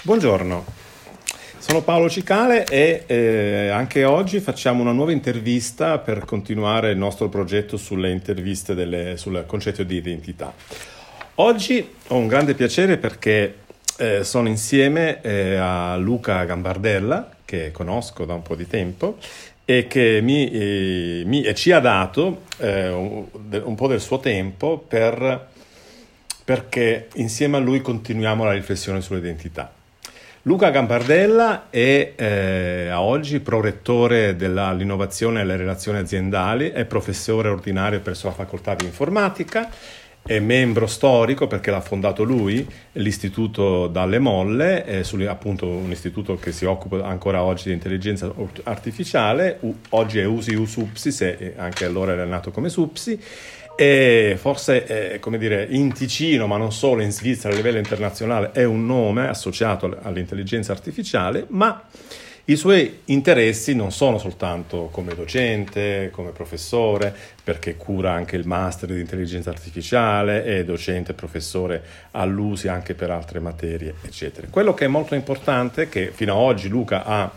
Buongiorno, sono Paolo Cicale e eh, anche oggi facciamo una nuova intervista per continuare il nostro progetto sulle interviste delle, sul concetto di identità. Oggi ho un grande piacere perché eh, sono insieme eh, a Luca Gambardella, che conosco da un po' di tempo, e che mi, eh, mi, ci ha dato eh, un, un po' del suo tempo per perché insieme a lui continuiamo la riflessione sull'identità. Luca Gambardella è eh, a oggi prorettore dell'innovazione e delle relazioni aziendali, è professore ordinario presso la facoltà di informatica, è membro storico perché l'ha fondato lui, l'istituto Dalle Molle, è appunto un istituto che si occupa ancora oggi di intelligenza artificiale, oggi è USI USUPSI, e anche allora era nato come SUPSI, e forse, eh, come dire, in Ticino, ma non solo, in Svizzera a livello internazionale, è un nome associato all'intelligenza artificiale, ma i suoi interessi non sono soltanto come docente, come professore, perché cura anche il master di intelligenza artificiale, è docente e professore all'USI anche per altre materie, eccetera. Quello che è molto importante, che fino ad oggi Luca ha,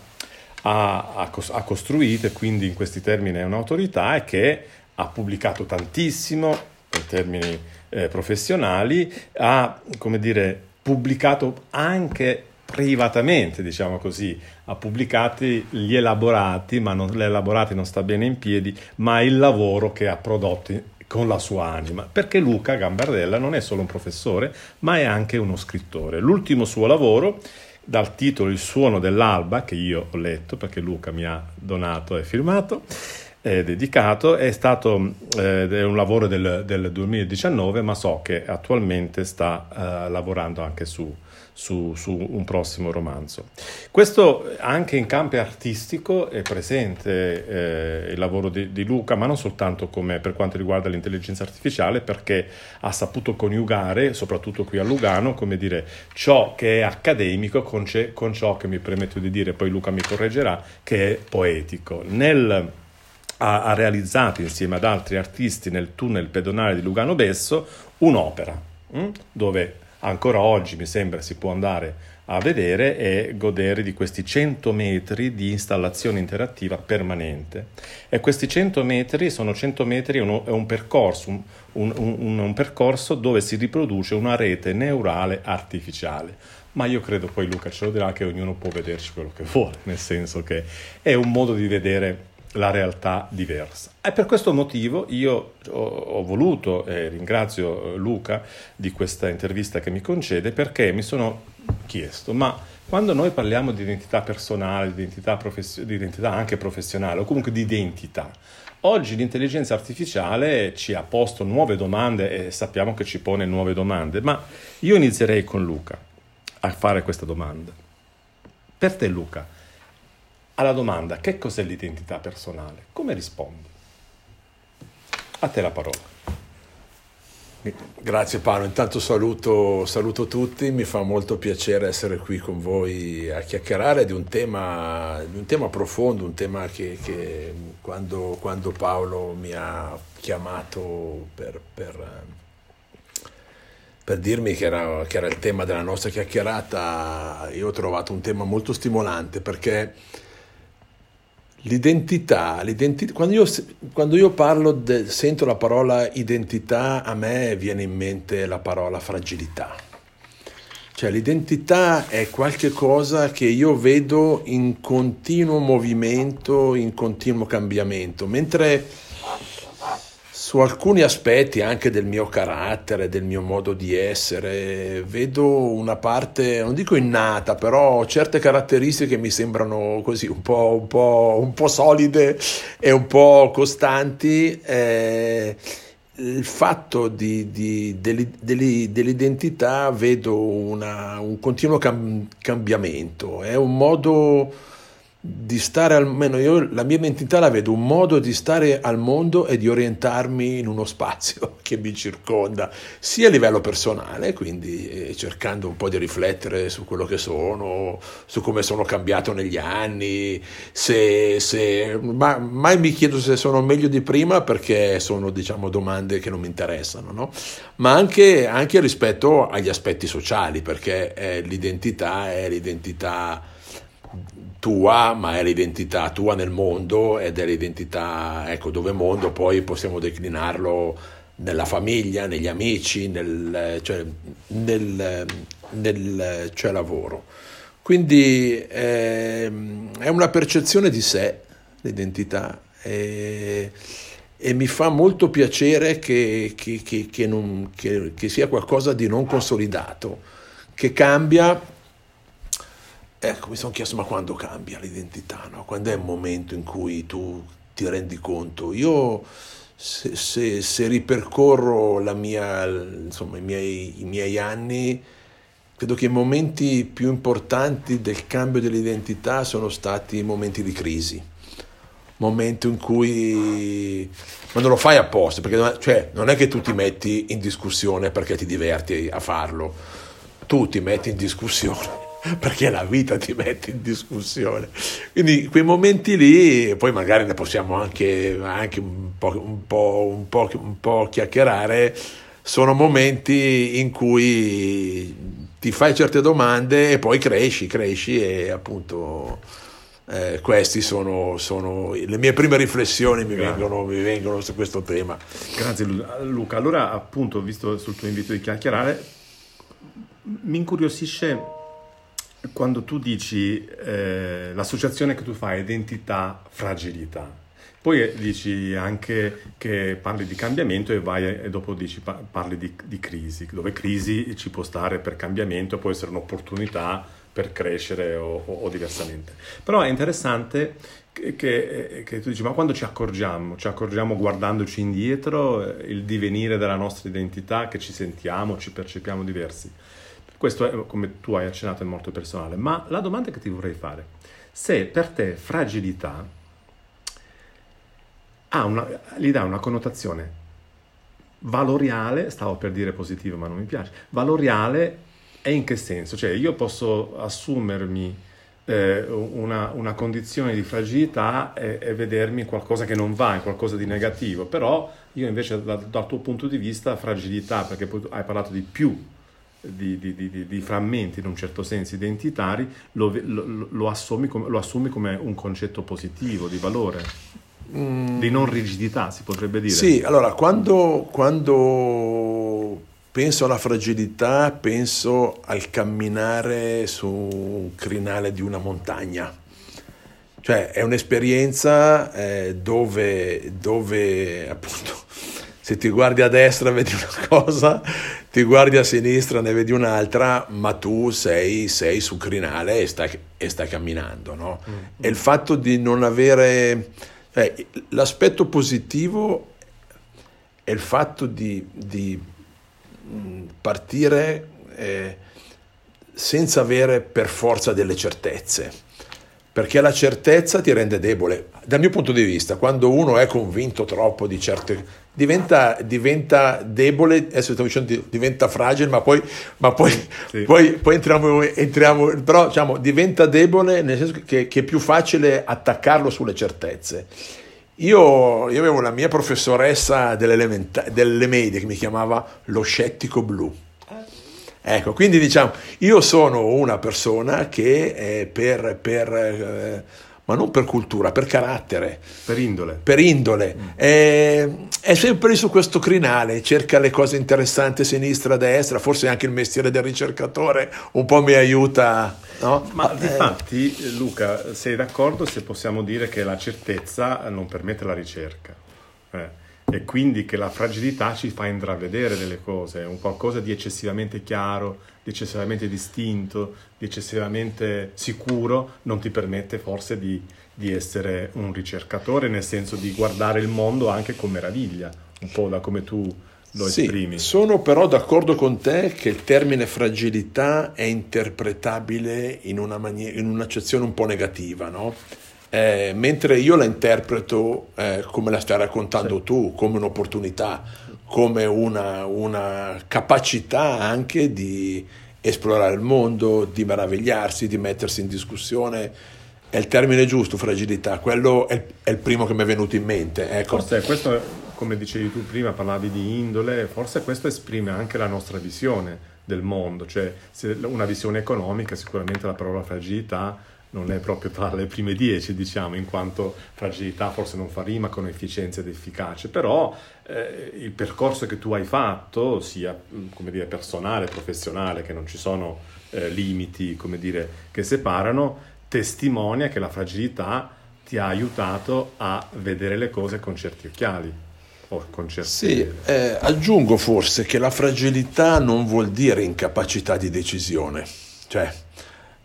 ha, costruito, e quindi in questi termini è un'autorità, è che ha pubblicato tantissimo in termini eh, professionali, ha, come dire, pubblicato anche privatamente, diciamo così, ha pubblicato gli elaborati, ma non, l'elaborati non sta bene in piedi, ma il lavoro che ha prodotto con la sua anima, perché Luca Gambardella non è solo un professore, ma è anche uno scrittore. L'ultimo suo lavoro, dal titolo Il suono dell'alba, che io ho letto perché Luca mi ha donato e firmato, eh, dedicato, è stato eh, è un lavoro del, del, 2019, ma so che attualmente sta eh, lavorando anche su, su, su, un prossimo romanzo. Questo anche in campo artistico è presente eh, il lavoro di, di, Luca, ma non soltanto come per quanto riguarda l'intelligenza artificiale, perché ha saputo coniugare, soprattutto qui a Lugano, come dire, ciò che è accademico con, con ciò che mi permetto di dire, poi Luca mi correggerà, che è poetico. Nel ha, ha realizzato insieme ad altri artisti nel tunnel pedonale di Lugano Besso un'opera mh? Mm? dove ancora oggi mi sembra si può andare a vedere e godere di questi 100 metri di installazione interattiva permanente. E questi 100 metri sono 100 metri, è un, un, percorso, un, un, un percorso dove si riproduce una rete neurale artificiale ma io credo poi Luca ce lo dirà che ognuno può vederci quello che vuole, nel senso che è un modo di vedere la realtà diversa. E per questo motivo io ho, ho voluto, e ringrazio eh, Luca di questa intervista che mi concede, perché mi sono chiesto, ma quando noi parliamo di identità personale, di identità, profes- di identità anche professionale, o comunque di identità, oggi l'intelligenza artificiale ci ha posto nuove domande e sappiamo che ci pone nuove domande, ma io inizierei con Luca a fare questa domanda. Per te Luca, alla domanda che cos'è l'identità personale, come rispondi? A te la parola. Grazie Paolo, intanto saluto, saluto, tutti, mi fa molto piacere essere qui con voi a chiacchierare di un tema, di un tema profondo, un tema che, che quando, quando, Paolo mi ha chiamato per, per, per dirmi che era, che era il tema della nostra chiacchierata, io ho trovato un tema molto stimolante perché L'identità, l'identità quando, io, quando, io, parlo, de, sento la parola identità, a me viene in mente la parola fragilità. Cioè l'identità è qualcosa che io vedo in continuo movimento, in continuo cambiamento, mentre su alcuni aspetti anche del mio carattere, del mio modo di essere, vedo una parte, non dico innata, però certe caratteristiche mi sembrano così un po', un po', un po solide e un po' costanti. Eh, il fatto di, di, dell'identità vedo una, un continuo cam- cambiamento, è un modo di stare almeno io la mia identità la vedo un modo di stare al mondo e di orientarmi in uno spazio che mi circonda sia a livello personale quindi eh, cercando un po' di riflettere su quello che sono su come sono cambiato negli anni se, se ma, mai mi chiedo se sono meglio di prima perché sono diciamo domande che non mi interessano no? ma anche, anche rispetto agli aspetti sociali perché eh, l'identità è l'identità tua, ma è l'identità tua nel mondo ed è l'identità, ecco, dove mondo poi possiamo declinarlo nella famiglia, negli amici, nel, cioè, nel, nel cioè lavoro. Quindi eh, è una percezione di sé, l'identità, e, e mi fa molto piacere che, che, che, non, che sia qualcosa di non consolidato, che cambia Ecco, mi sono chiesto, ma quando cambia l'identità? No? Quando è il momento in cui tu ti rendi conto? Io, se, se, se ripercorro mia, insomma, i, miei, i miei anni, credo che i momenti più importanti del cambio dell'identità sono stati i momenti di crisi. Momento in cui ma non lo fai apposta, perché cioè, non è che tu ti metti in discussione perché ti diverti a farlo, tu ti metti in discussione perché la vita ti mette in discussione. Quindi quei momenti lì, poi magari ne possiamo anche, anche un, po', un, po', un, po', un po' chiacchierare, sono momenti in cui ti fai certe domande e poi cresci, cresci e appunto eh, queste sono, sono, le mie prime riflessioni mi vengono, mi vengono, su questo tema. Grazie Luca. Allora appunto, visto sul tuo invito di chiacchierare, mi incuriosisce quando tu dici eh, l'associazione che tu fai identità, fragilità, poi dici anche che parli di cambiamento e, vai, e dopo dici parli di, di, crisi, dove crisi ci può stare per cambiamento, può essere un'opportunità per crescere o, o, o diversamente. Però è interessante che, che, che, tu dici, ma quando ci accorgiamo? Ci accorgiamo guardandoci indietro, eh, il divenire della nostra identità, che ci sentiamo, ci percepiamo diversi. Questo, è, come tu hai accennato, è molto personale. Ma la domanda che ti vorrei fare, se per te fragilità una, gli dà una connotazione valoriale, stavo per dire positiva ma non mi piace, valoriale e in che senso? Cioè io posso assumermi eh, una, una, condizione di fragilità e, e, vedermi qualcosa che non va, qualcosa di negativo, però io invece da, dal tuo punto di vista fragilità, perché hai parlato di più di, di, di, di, frammenti in un certo senso identitari, lo, lo, lo, assumi come, lo, assumi come, un concetto positivo, di valore, mm. di non rigidità, si potrebbe dire. Sì, allora quando, quando penso alla fragilità, penso al camminare su un crinale di una montagna. Cioè è un'esperienza eh, dove, dove appunto se ti guardi a destra vedi una cosa, ti guardi a sinistra ne vedi un'altra, ma tu sei, sei su crinale e stai, e stai camminando. No? Mm. E il fatto di non avere... Eh, l'aspetto positivo è il fatto di, di mm, partire eh, senza avere per forza delle certezze perché la certezza ti rende debole. Dal mio punto di vista, quando uno è convinto troppo di certe diventa, diventa debole, adesso stavo dicendo diventa fragile, ma poi, ma poi, sì. poi, poi entriamo, entriamo, però diciamo, diventa debole nel senso che, che, è più facile attaccarlo sulle certezze. Io, io avevo la mia professoressa delle, delle medie che mi chiamava lo scettico blu Ecco, quindi diciamo, io sono una persona che eh, per, per eh, ma non per cultura, per carattere. Per indole. Per indole. Mm. È, è, sempre su questo crinale, cerca le cose interessanti sinistra, destra, forse anche il mestiere del ricercatore un po' mi aiuta. No? Ma eh. infatti, Luca, sei d'accordo se possiamo dire che la certezza non permette la ricerca? Eh e quindi che la fragilità ci fa intravedere delle cose, un qualcosa di eccessivamente chiaro, di eccessivamente distinto, di eccessivamente sicuro, non ti permette forse di, di essere un ricercatore, nel senso di guardare il mondo anche con meraviglia, un po' da come tu lo sì, esprimi. Sono però d'accordo con te che il termine fragilità è interpretabile in, una maniera, in un'accezione un po' negativa, no? Eh, mentre io la interpreto eh, come la stai raccontando sì. tu, come un'opportunità, come una, una capacità anche di esplorare il mondo, di meravigliarsi, di mettersi in discussione è il termine giusto, fragilità, quello è, è, il primo che mi è venuto in mente. Ecco. Forse questo, come dicevi tu prima, parlavi di indole, forse questo esprime anche la nostra visione del mondo, cioè una visione economica, sicuramente la parola fragilità non è proprio tra le prime dieci, diciamo, in quanto fragilità forse non fa rima con efficienza ed efficacia, però eh, il percorso che tu hai fatto, sia come dire, personale, professionale, che non ci sono eh, limiti, dire, che separano, testimonia che la fragilità ti ha aiutato a vedere le cose con certi occhiali. Sì, eh, aggiungo forse che la fragilità non vuol dire incapacità di decisione, cioè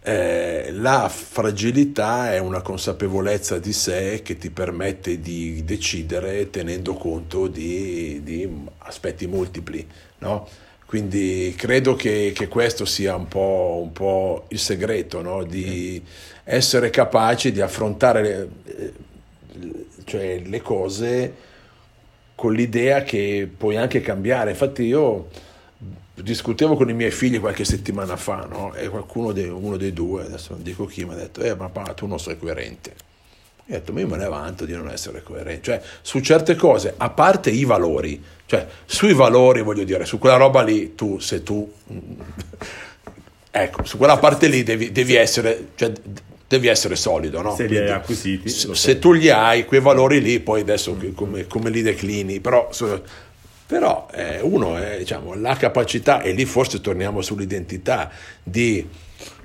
eh, la fragilità è una consapevolezza di sé che ti permette di decidere tenendo conto di, di aspetti multipli, no? Quindi credo che, che, questo sia un po', un po il segreto, no? di essere capaci di affrontare le, eh, cioè, le cose con l'idea che puoi anche cambiare. Infatti io discutevo con i miei figli qualche settimana fa no? e qualcuno, dei, uno dei due, adesso non dico chi, mi ha detto, eh ma papà tu non sei coerente. E ho detto, ma io me ne vanto di non essere coerente. Cioè, su certe cose, a parte i valori, cioè, sui valori, voglio dire, su quella roba lì, tu, se tu... ecco, su quella parte lì devi, devi essere... Cioè, devi essere solido, no? Se li hai acquisiti. Se, se, tu li hai, quei valori lì, poi adesso come, come li declini, però, però eh, uno è, diciamo, la capacità, e lì forse torniamo sull'identità, di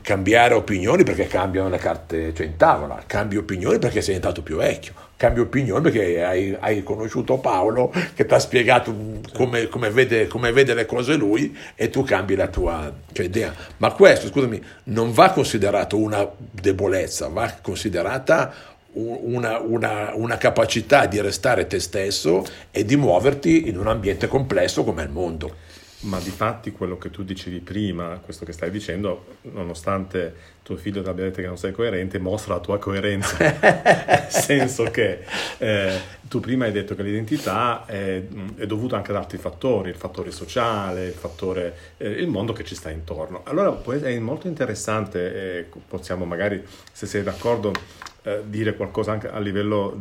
cambiare opinioni perché cambiano le carte cioè in tavola, cambi opinioni perché sei diventato più vecchio, cambi opinioni perché hai, hai conosciuto Paolo che ti ha spiegato come, come, vede, come, vede, le cose lui e tu cambi la tua cioè, idea. Ma questo, scusami, non va considerato una debolezza, va considerata una, una, una capacità di restare te stesso e di muoverti in un ambiente complesso come il mondo ma di fatti quello che tu dicevi prima, questo che stai dicendo, nonostante tuo figlio ti abbia detto che non sei coerente, mostra la tua coerenza, nel senso che eh, tu prima hai detto che l'identità è, è, dovuta anche ad altri fattori, il fattore sociale, il fattore, eh, il mondo che ci sta intorno. Allora è molto interessante, eh, possiamo magari, se sei d'accordo, eh, dire qualcosa anche a livello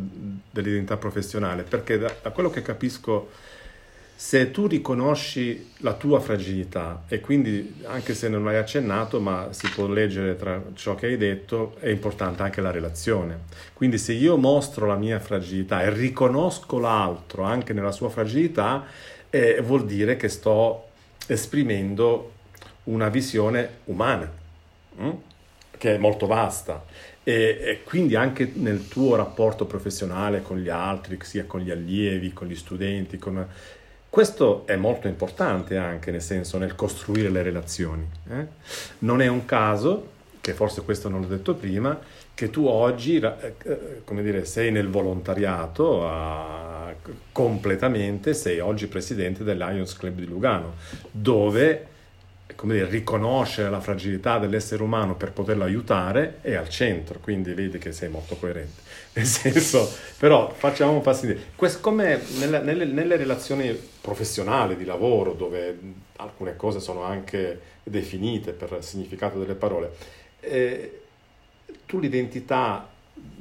dell'identità professionale, perché da, da quello che capisco se tu riconosci la tua fragilità e quindi anche se non l'hai accennato ma si può leggere tra ciò che hai detto è importante anche la relazione quindi se io mostro la mia fragilità e riconosco l'altro anche nella sua fragilità eh, vuol dire che sto esprimendo una visione umana hm? che è molto vasta e, e, quindi anche nel tuo rapporto professionale con gli altri, sia con gli allievi, con gli studenti, con, questo è molto importante anche nel senso nel costruire le relazioni. Eh? Non è un caso, che forse questo non l'ho detto prima, che tu oggi eh, eh, come dire, sei nel volontariato a, completamente, sei oggi presidente del Lions Club di Lugano, dove come dire, riconoscere la fragilità dell'essere umano per poterlo aiutare è al centro, quindi vedi che sei molto coerente. Nel senso, però facciamo un passo indietro. Come nelle, nelle, nelle, relazioni professionali, di lavoro, dove alcune cose sono anche definite per il significato delle parole, eh, tu l'identità,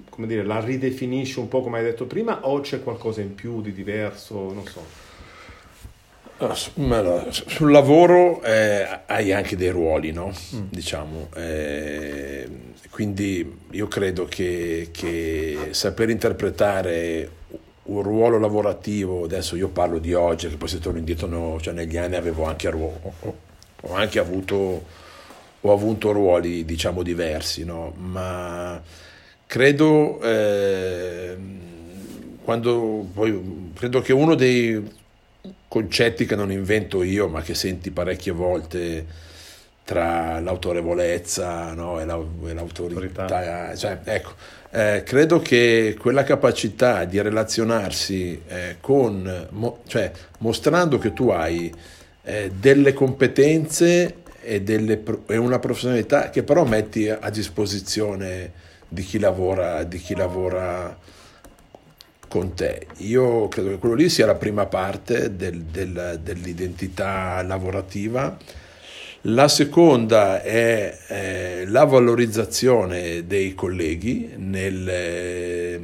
come dire, la ridefinisci un po' come hai detto prima o c'è qualcosa in più di diverso? Non so. Sul lavoro eh, hai anche dei ruoli, no? Mm. Diciamo. Eh, quindi io credo che, che, saper interpretare un ruolo lavorativo, adesso io parlo di oggi, che poi se torno indietro, no, cioè negli anni avevo anche, ho anche avuto, ho avuto ruoli diciamo diversi, no? ma credo, eh, quando, poi, credo che uno dei concetti che non invento io, ma che senti parecchie volte tra l'autorevolezza no, e, la, e, l'autorità. Cioè, ecco, eh, credo che quella capacità di relazionarsi eh, con, mo, cioè, mostrando che tu hai eh, delle competenze e, delle, e, una professionalità che però metti a disposizione di chi lavora, di chi lavora con te. Io credo che quello lì sia la prima parte del, del, dell'identità lavorativa la seconda è eh, la valorizzazione dei colleghi nel... Eh,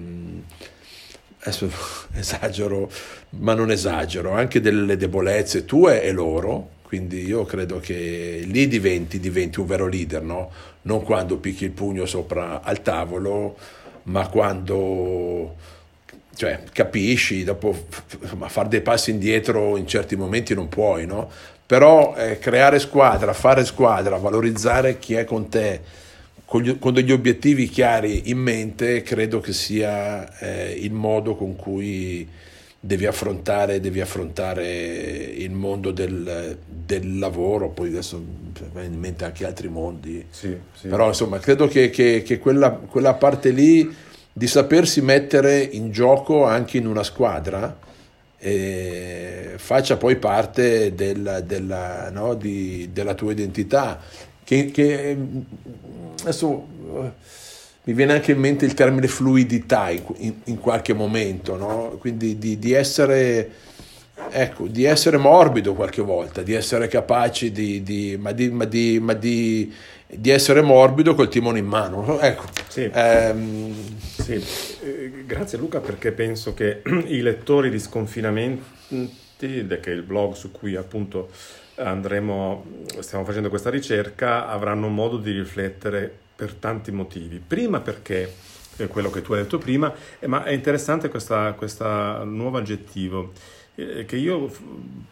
adesso esagero, ma non esagero, anche delle debolezze tue e loro, quindi io credo che lì diventi, diventi un vero leader, no? non quando picchi il pugno sopra al tavolo, ma quando cioè, capisci, dopo ma fare dei passi indietro in certi momenti non puoi, no? però eh, creare squadra, fare squadra, valorizzare chi è con te con, gli, con degli obiettivi chiari in mente, credo che sia eh, il modo con cui devi affrontare, devi affrontare il mondo del, del, lavoro, poi adesso mi in mente anche altri mondi, sì, sì. però insomma credo che, che, che quella, quella parte lì di sapersi mettere in gioco anche in una squadra faccia poi parte del, della, no, di, della, tua identità. Che, che adesso eh, mi viene anche in mente il termine fluidità in, in, qualche momento, no? quindi di, di, essere, ecco, di, essere, morbido qualche volta, di essere capaci di ma, ma, ma di di essere morbido col timone in mano. Ecco. Sì. Ehm... sì. Eh, grazie Luca perché penso che i lettori di Sconfinamenti, che è il blog su cui appunto andremo, stiamo facendo questa ricerca, avranno modo di riflettere per tanti motivi. Prima perché è quello che tu hai detto prima, eh, ma è interessante questo nuovo aggettivo eh, che io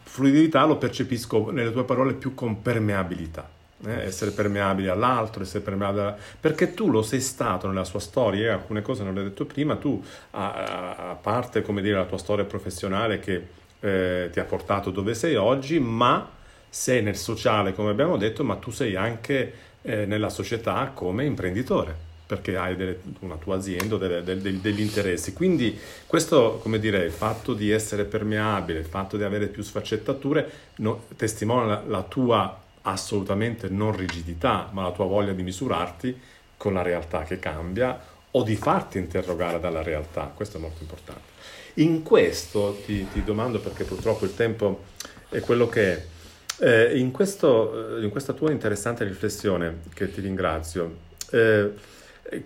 fluidità lo percepisco nelle tue parole più con permeabilità eh, essere permeabili all'altro, essere permeabili alla... perché tu lo sei stato nella sua storia, e alcune cose non le ho detto prima, tu a, a parte come dire la tua storia professionale che eh, ti ha portato dove sei oggi, ma sei nel sociale come abbiamo detto, ma tu sei anche eh, nella società come imprenditore perché hai delle, una tua azienda, delle, delle, degli interessi. Quindi questo, come dire, il fatto di essere permeabile, il fatto di avere più sfaccettature, no, testimonia la, la tua assolutamente non rigidità, ma la tua voglia di misurarti con la realtà che cambia o di farti interrogare dalla realtà. Questo è molto importante. In questo ti, ti domando, perché purtroppo il tempo è quello che è, eh, in, questo, in, questa tua interessante riflessione, che ti ringrazio, eh,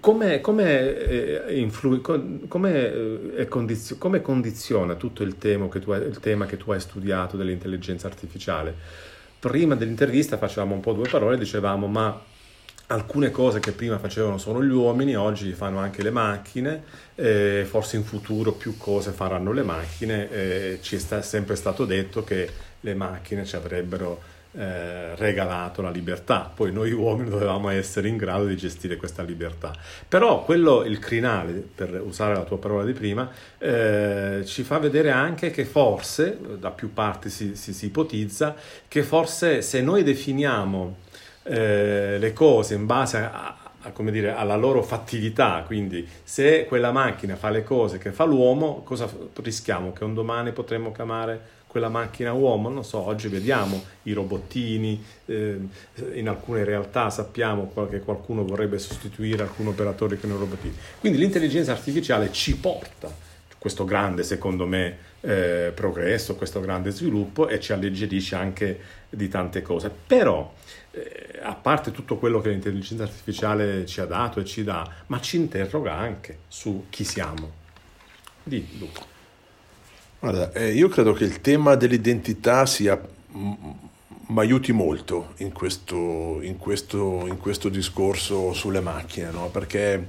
come, come, eh, influ- come, eh, condizio- come, condiziona tutto il tema, hai, il tema che tu hai studiato dell'intelligenza artificiale? Prima dell'intervista facevamo un po' due parole, dicevamo ma alcune cose che prima facevano solo gli uomini, oggi fanno anche le macchine, eh, forse in futuro più cose faranno le macchine, eh, ci è sempre stato detto che le macchine ci avrebbero eh, regalato la libertà, poi noi uomini dovevamo essere in grado di gestire questa libertà. Però quello, il crinale, per usare la tua parola di prima, eh, ci fa vedere anche che forse, da più parti si, si, si ipotizza, che forse se noi definiamo eh, le cose in base a, a, come dire, alla loro fattività, quindi se quella macchina fa le cose che fa l'uomo, cosa rischiamo? Che un domani potremmo chiamare quella macchina uomo, non so, oggi vediamo i robottini, eh, in alcune realtà sappiamo che qualcuno vorrebbe sostituire alcun operatore con i robottini. Quindi l'intelligenza artificiale ci porta questo grande, secondo me, eh, progresso, questo grande sviluppo e ci alleggerisce anche di tante cose. Però, eh, a parte tutto quello che l'intelligenza artificiale ci ha dato e ci dà, ma ci interroga anche su chi siamo. Di Luca. Guarda, eh, io credo che il tema dell'identità sia mi aiuti molto in questo, in, questo, in questo, discorso sulle macchine, no? perché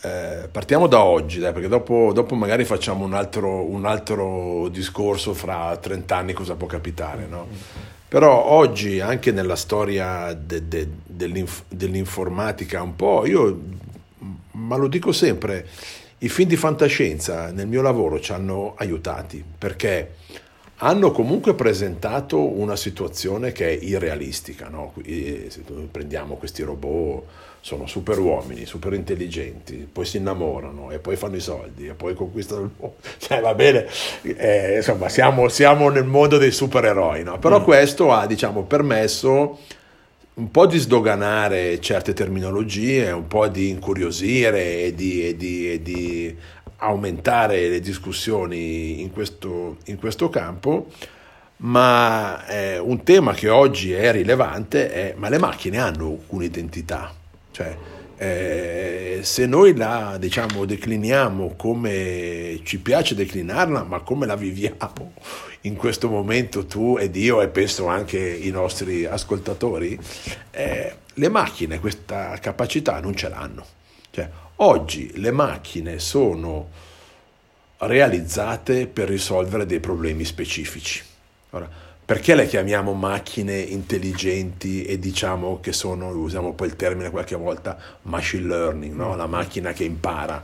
eh, partiamo da oggi, dai, perché dopo, dopo, magari facciamo un altro, un altro, discorso fra 30 anni cosa può capitare. No? Però oggi, anche nella storia de, de, dell'inf, dell'informatica, un po', io, ma lo dico sempre, i film di fantascienza nel mio lavoro ci hanno aiutati perché hanno comunque presentato una situazione che è irrealistica. No? Se prendiamo questi robot, sono super uomini, super intelligenti, poi si innamorano e poi fanno i soldi e poi conquistano il mondo. Cioè, va bene, eh, insomma, siamo, siamo, nel mondo dei supereroi, no? però mm. questo ha diciamo, permesso un po' di sdoganare certe terminologie, un po' di incuriosire e di, e di, e di aumentare le discussioni in questo, in questo campo, ma eh, un tema che oggi è rilevante è ma le macchine hanno un'identità, cioè eh, se noi la diciamo, decliniamo come ci piace declinarla, ma come la viviamo in questo momento tu ed io e penso anche i nostri ascoltatori, eh, le macchine questa capacità non ce l'hanno. Cioè, oggi le macchine sono realizzate per risolvere dei problemi specifici. Ora, perché le chiamiamo macchine intelligenti e diciamo che sono, usiamo poi il termine qualche volta, machine learning, no? la macchina che impara?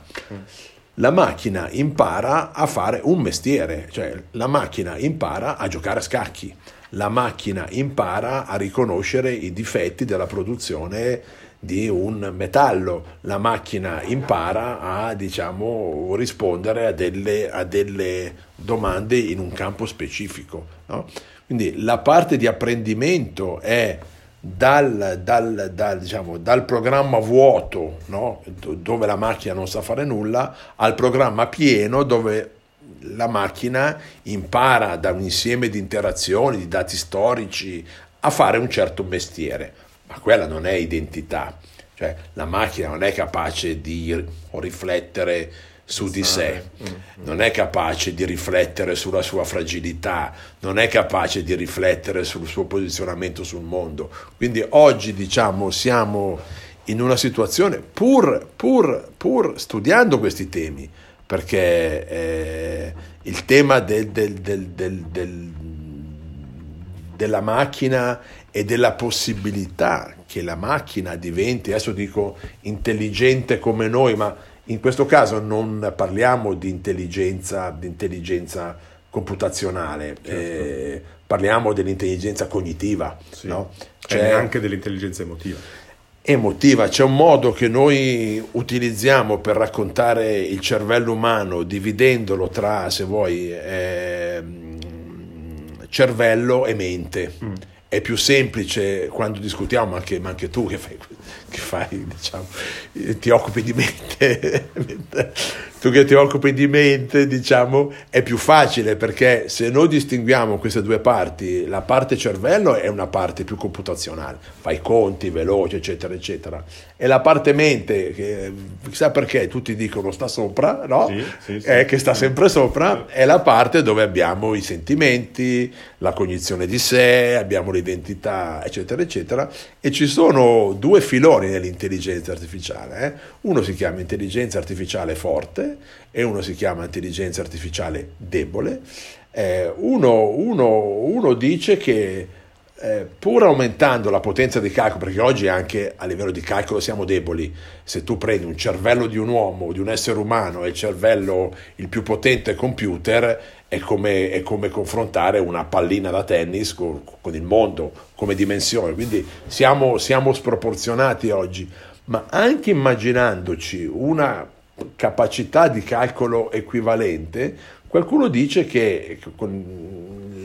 La macchina impara a fare un mestiere, cioè la macchina impara a giocare a scacchi, la macchina impara a riconoscere i difetti della produzione di un metallo. La macchina impara a diciamo, rispondere a delle, a delle, domande in un campo specifico. No? Quindi la parte di apprendimento è dal, dal, dal, diciamo, dal programma vuoto, no? dove la macchina non sa fare nulla, al programma pieno dove la macchina impara da un insieme di interazioni, di dati storici, a fare un certo mestiere ma quella non è identità, cioè la macchina non è capace di riflettere su di sé, mm, mm. non è capace di riflettere sulla sua fragilità, non è capace di riflettere sul suo posizionamento sul mondo. Quindi oggi diciamo siamo in una situazione, pur, pur, pur studiando questi temi, perché eh, il tema del, del, del, della macchina e della possibilità che la macchina diventi, adesso dico intelligente come noi, ma in questo caso non parliamo di intelligenza, di intelligenza computazionale, certo. eh, parliamo dell'intelligenza cognitiva, sì. no? C'è anche dell'intelligenza emotiva. Emotiva, c'è un modo che noi utilizziamo per raccontare il cervello umano dividendolo tra, se vuoi, eh, cervello e mente. Mm è più semplice quando discutiamo, ma anche, ma anche tu che fai, che fai diciamo, ti occupi di mente, tu che ti occupi di mente, diciamo, è più facile perché se noi distinguiamo queste due parti, la parte cervello è una parte più computazionale, fai conti veloci, eccetera, eccetera, e la parte mente, che chissà perché tutti dicono sta sopra, no? Sì, sì, sì. È che sta sempre sopra, è la parte dove abbiamo i sentimenti, la cognizione di sé, abbiamo l'identità, eccetera, eccetera, e ci sono due filoni nell'intelligenza artificiale. Eh? Uno si chiama intelligenza artificiale forte e uno si chiama intelligenza artificiale debole. Eh, uno, uno, uno dice che eh, pur aumentando la potenza di calcolo, perché oggi anche a livello di calcolo siamo deboli, se tu prendi un cervello di un uomo, di un essere umano e il cervello il più potente computer, è come, è come confrontare una pallina da tennis con, con il mondo come dimensione, quindi siamo, siamo sproporzionati oggi, ma anche immaginandoci una capacità di calcolo equivalente, qualcuno dice che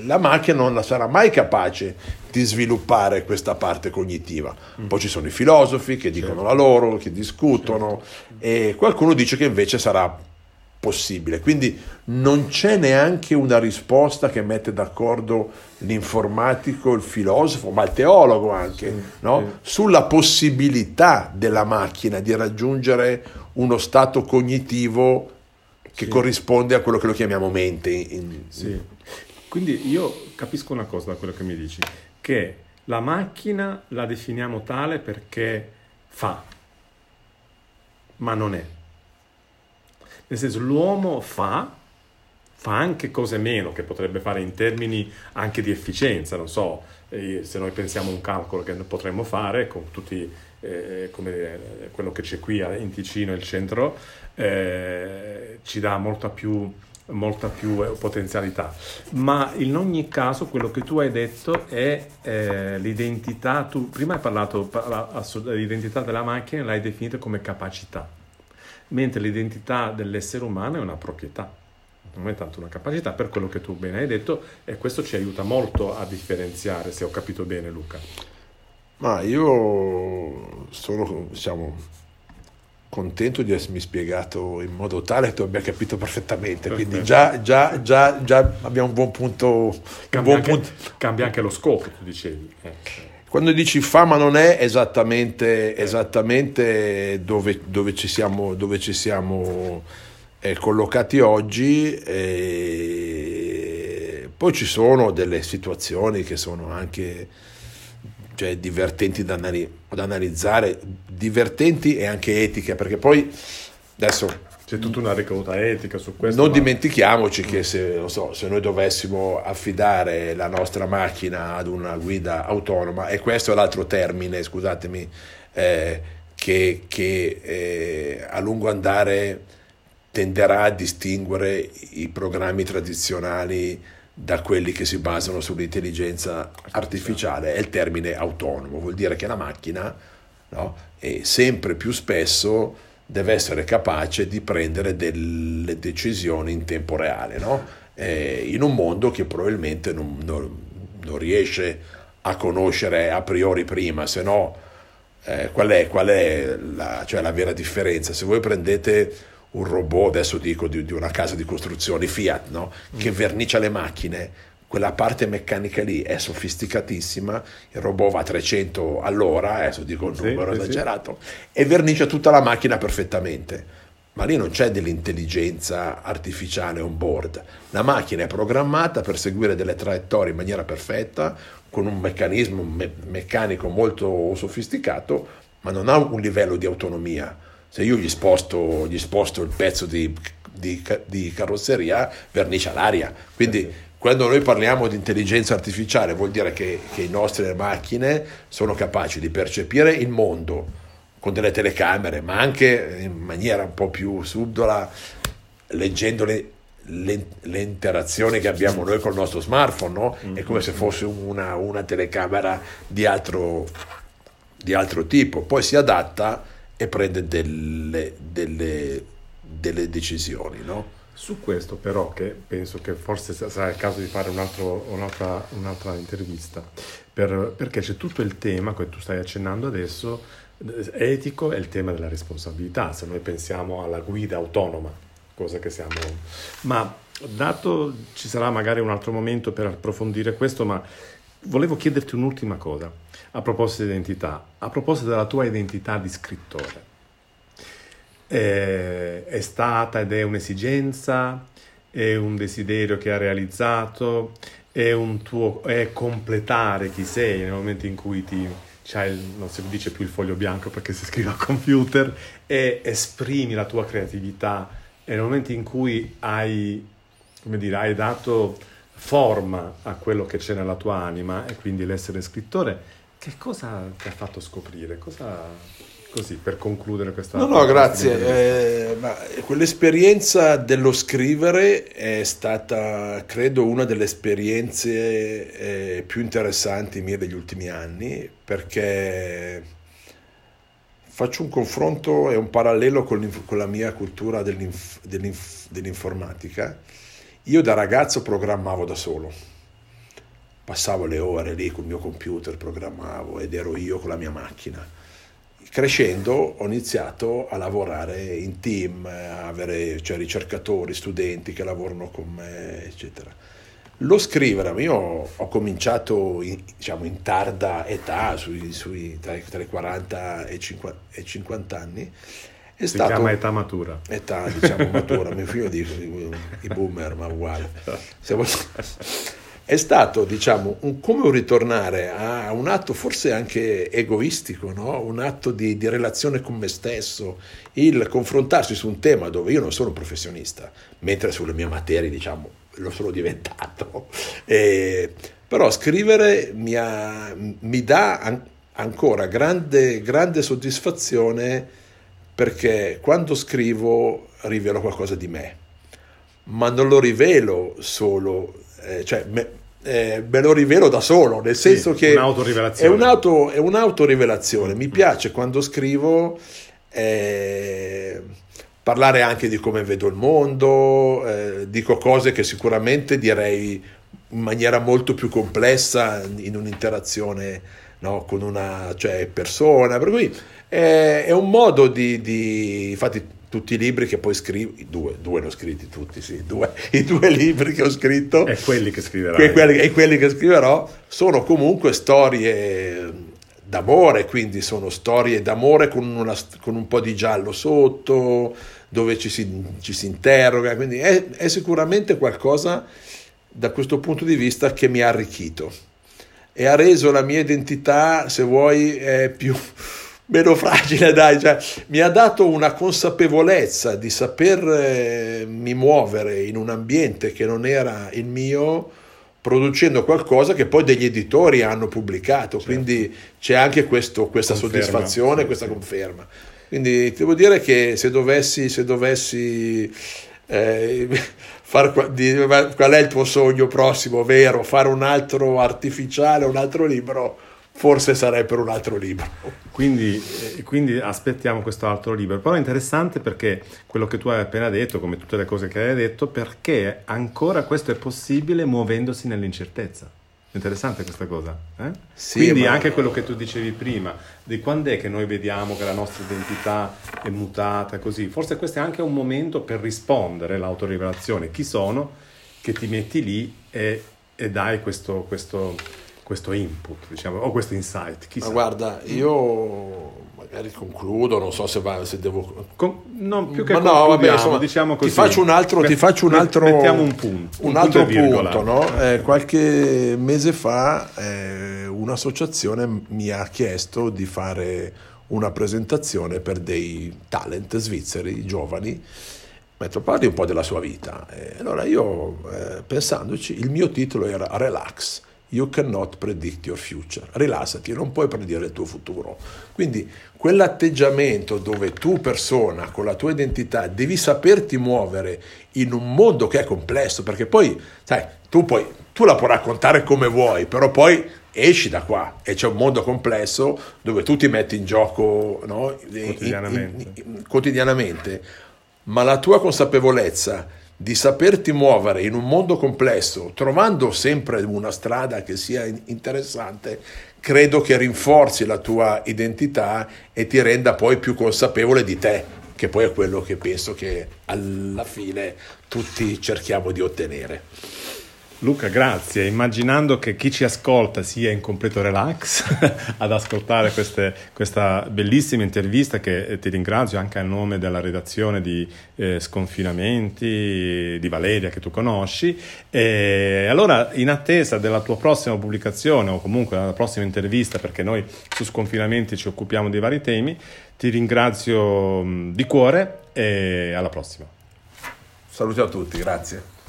la macchina non sarà mai capace di sviluppare questa parte cognitiva. Mm. Poi ci sono i filosofi che dicono certo. la loro, che discutono, certo. e qualcuno dice che invece sarà possibile. Quindi non c'è neanche una risposta che mette d'accordo l'informatico, il filosofo, ma il teologo anche, sì, no? sì. sulla possibilità della macchina di raggiungere uno stato cognitivo che sì. corrisponde a quello che lo chiamiamo mente. In... Quindi io capisco una cosa da quello che mi dici, che la macchina la definiamo tale perché fa, ma non è. Nel senso, l'uomo fa, fa anche cose meno che potrebbe fare in termini anche di efficienza, non so, eh, se noi pensiamo a un calcolo che potremmo fare con tutti, eh, come dire, quello che c'è qui in Ticino, il centro, eh, ci dà molta più molta più eh, potenzialità. Ma in ogni caso quello che tu hai detto è eh, l'identità, tu prima hai parlato dell'identità della macchina e l'hai definita come capacità, mentre l'identità dell'essere umano è una proprietà non è tanto una capacità per quello che tu bene hai detto e questo ci aiuta molto a differenziare, se ho capito bene Luca. Ma io sono, diciamo, contento di essermi spiegato in modo tale che tu abbia capito perfettamente, quindi già, già, già, già abbiamo un buon punto. Cambia, buon anche, punto. cambia anche lo scopo, tu dicevi. Eh. Quando dici fa ma non è esattamente, esattamente dove, dove, ci siamo, dove ci siamo eh, collocati oggi, e poi ci sono delle situazioni che sono anche cioè, divertenti da analizzare, divertenti e anche etiche, perché poi adesso c'è tutta una ricaduta etica su questo. Non ma... dimentichiamoci che se, so, se, noi dovessimo affidare la nostra macchina ad una guida autonoma, e questo è l'altro termine, scusatemi, eh, che, che eh, a lungo andare tenderà a distinguere i programmi tradizionali da quelli che si basano sull'intelligenza artificiale, è il termine autonomo, vuol dire che la macchina no, sempre più spesso deve essere capace di prendere delle decisioni in tempo reale, no? eh, in un mondo che probabilmente non, non, non, riesce a conoscere a priori prima, se no eh, qual è, qual è la, cioè la vera differenza? Se voi prendete un robot, adesso dico di, di una casa di costruzione Fiat, no? che mm. vernicia le macchine, quella parte meccanica lì è sofisticatissima, il robot va a 300 all'ora, adesso dico un numero sì, esagerato, sì. e vernicia tutta la macchina perfettamente. Ma lì non c'è dell'intelligenza artificiale on board. La macchina è programmata per seguire delle traiettorie in maniera perfetta, con un meccanismo me- meccanico molto sofisticato, ma non ha un livello di autonomia se io gli sposto, gli sposto il pezzo di, di, di, carrozzeria, vernicia l'aria. Quindi quando noi parliamo di intelligenza artificiale vuol dire che, che le nostre macchine sono capaci di percepire il mondo con delle telecamere, ma anche in maniera un po' più subdola, leggendo le, le, le, interazioni che abbiamo noi col nostro smartphone, no? È come se fosse una, una telecamera di altro, di altro tipo. Poi si adatta e prende delle, delle, delle decisioni. No? Su questo però, che penso che forse sarà il caso di fare un altro, un'altra, un'altra, intervista, per, perché c'è tutto il tema che tu stai accennando adesso, etico, è il tema della responsabilità, se noi pensiamo alla guida autonoma, cosa che siamo... Ma dato, ci sarà magari un altro momento per approfondire questo, ma volevo chiederti un'ultima cosa a proposito di identità, a proposito della tua identità di scrittore. È, è stata ed è un'esigenza, è un desiderio che hai realizzato, è, tuo, è completare chi sei nel momento in cui ti, il, non si dice più il foglio bianco perché si scrive al computer, e esprimi la tua creatività, è nel momento in cui hai, come dire, hai dato forma a quello che c'è nella tua anima e quindi l'essere scrittore che cosa ti ha fatto scoprire? Cosa, così, per concludere questa... No, no, grazie. Eh, quell'esperienza dello scrivere è stata, credo, una delle esperienze eh, più interessanti mie degli ultimi anni, perché faccio un confronto e un parallelo con, con la mia cultura dell'inf, dell'inf, dell'informatica. Io da ragazzo programmavo da solo passavo le ore lì col mio computer, programmavo ed ero io con la mia macchina. Crescendo ho iniziato a lavorare in team, a avere cioè, ricercatori, studenti che lavorano con me, eccetera. Lo scrivere, io ho cominciato in, diciamo, in tarda età, sui, sui, tra, tra, i 40 e 50, e 50 anni, è si stato, chiama età matura. Età, diciamo, matura. Mio figlio dice i boomer, ma uguale. Siamo, è stato, diciamo, un, come un ritornare a un atto forse anche egoistico, no? un atto di, di, relazione con me stesso, il confrontarsi su un tema dove io non sono professionista, mentre sulle mie materie, diciamo, lo sono diventato. E, però scrivere mi, ha, mi dà an- ancora grande, grande soddisfazione perché quando scrivo rivelo qualcosa di me ma non lo rivelo solo, eh, cioè me, eh, me, lo rivelo da solo, nel senso sì, che. È, un'auto, è un'autorivelazione. Mi piace quando scrivo eh, parlare anche di come vedo il mondo, eh, dico cose che sicuramente direi in maniera molto più complessa in un'interazione no, con una cioè, persona, per cui è, è un modo di, di, infatti tutti i libri che poi scrivo, due, due ne ho scritti tutti, sì, due, i due libri che ho scritto e quelli che scriverai. e quelli, e quelli che scriverò sono comunque storie d'amore, quindi sono storie d'amore con, una, con un po' di giallo sotto, dove ci si, ci si interroga, quindi è, è sicuramente qualcosa da questo punto di vista che mi ha arricchito. E ha reso la mia identità, se vuoi, più, meno fragile, dai, cioè, mi ha dato una consapevolezza di sapermi muovere in un ambiente che non era il mio, producendo qualcosa che poi degli editori hanno pubblicato, certo. quindi c'è anche questo, questa conferma, soddisfazione, questa conferma. Quindi devo dire che se dovessi, se dovessi eh, far, qual è il tuo sogno prossimo, vero? Fare un altro artificiale, un altro libro, forse sarei per un altro libro. Quindi, eh, quindi, aspettiamo questo altro libro. Però è interessante perché quello che tu hai appena detto, come tutte le cose che hai detto, perché ancora questo è possibile muovendosi nell'incertezza. Interessante questa cosa. Eh? Sì, Quindi ma... anche quello che tu dicevi prima, di quando è che noi vediamo che la nostra identità è mutata così, forse questo è anche un momento per rispondere all'autorivelazione. Chi sono? Che ti metti lì e, e dai questo, questo, questo, input, diciamo, o questo insight. Chi ma sa? guarda, io magari concludo, non so se, va, se devo... Con, no, più che Ma no, vabbè, insomma, diciamo così. Ti faccio un altro... Ti faccio un altro mettiamo un punto. Un, un altro punto, punto no? eh, qualche mese fa eh, un'associazione mi ha chiesto di fare una presentazione per dei talent svizzeri giovani detto parli un po' della sua vita e allora io eh, pensandoci il mio titolo era Relax You cannot predict your future. Rilassati, non puoi predire il tuo futuro. Quindi quell'atteggiamento dove tu persona con la tua identità devi saperti muovere in un mondo che è complesso, perché poi, sai, tu, puoi, tu la puoi raccontare come vuoi, però poi esci da qua e c'è un mondo complesso dove tu ti metti in gioco no? quotidianamente. In, in, in, quotidianamente, ma la tua consapevolezza di saperti muovere in un mondo complesso, trovando sempre una strada che sia interessante, credo che rinforzi la tua identità e ti renda poi più consapevole di te, che poi è quello che penso che alla fine tutti cerchiamo di ottenere. Luca, grazie. Immaginando che chi ci ascolta sia in completo relax ad ascoltare queste, questa bellissima intervista che eh, ti ringrazio anche a nome della redazione di eh, Sconfinamenti di Valeria che tu conosci. E allora, in attesa della tua prossima pubblicazione o comunque della prossima intervista, perché noi su Sconfinamenti ci occupiamo di vari temi, ti ringrazio di cuore e alla prossima. Saluti a tutti, grazie.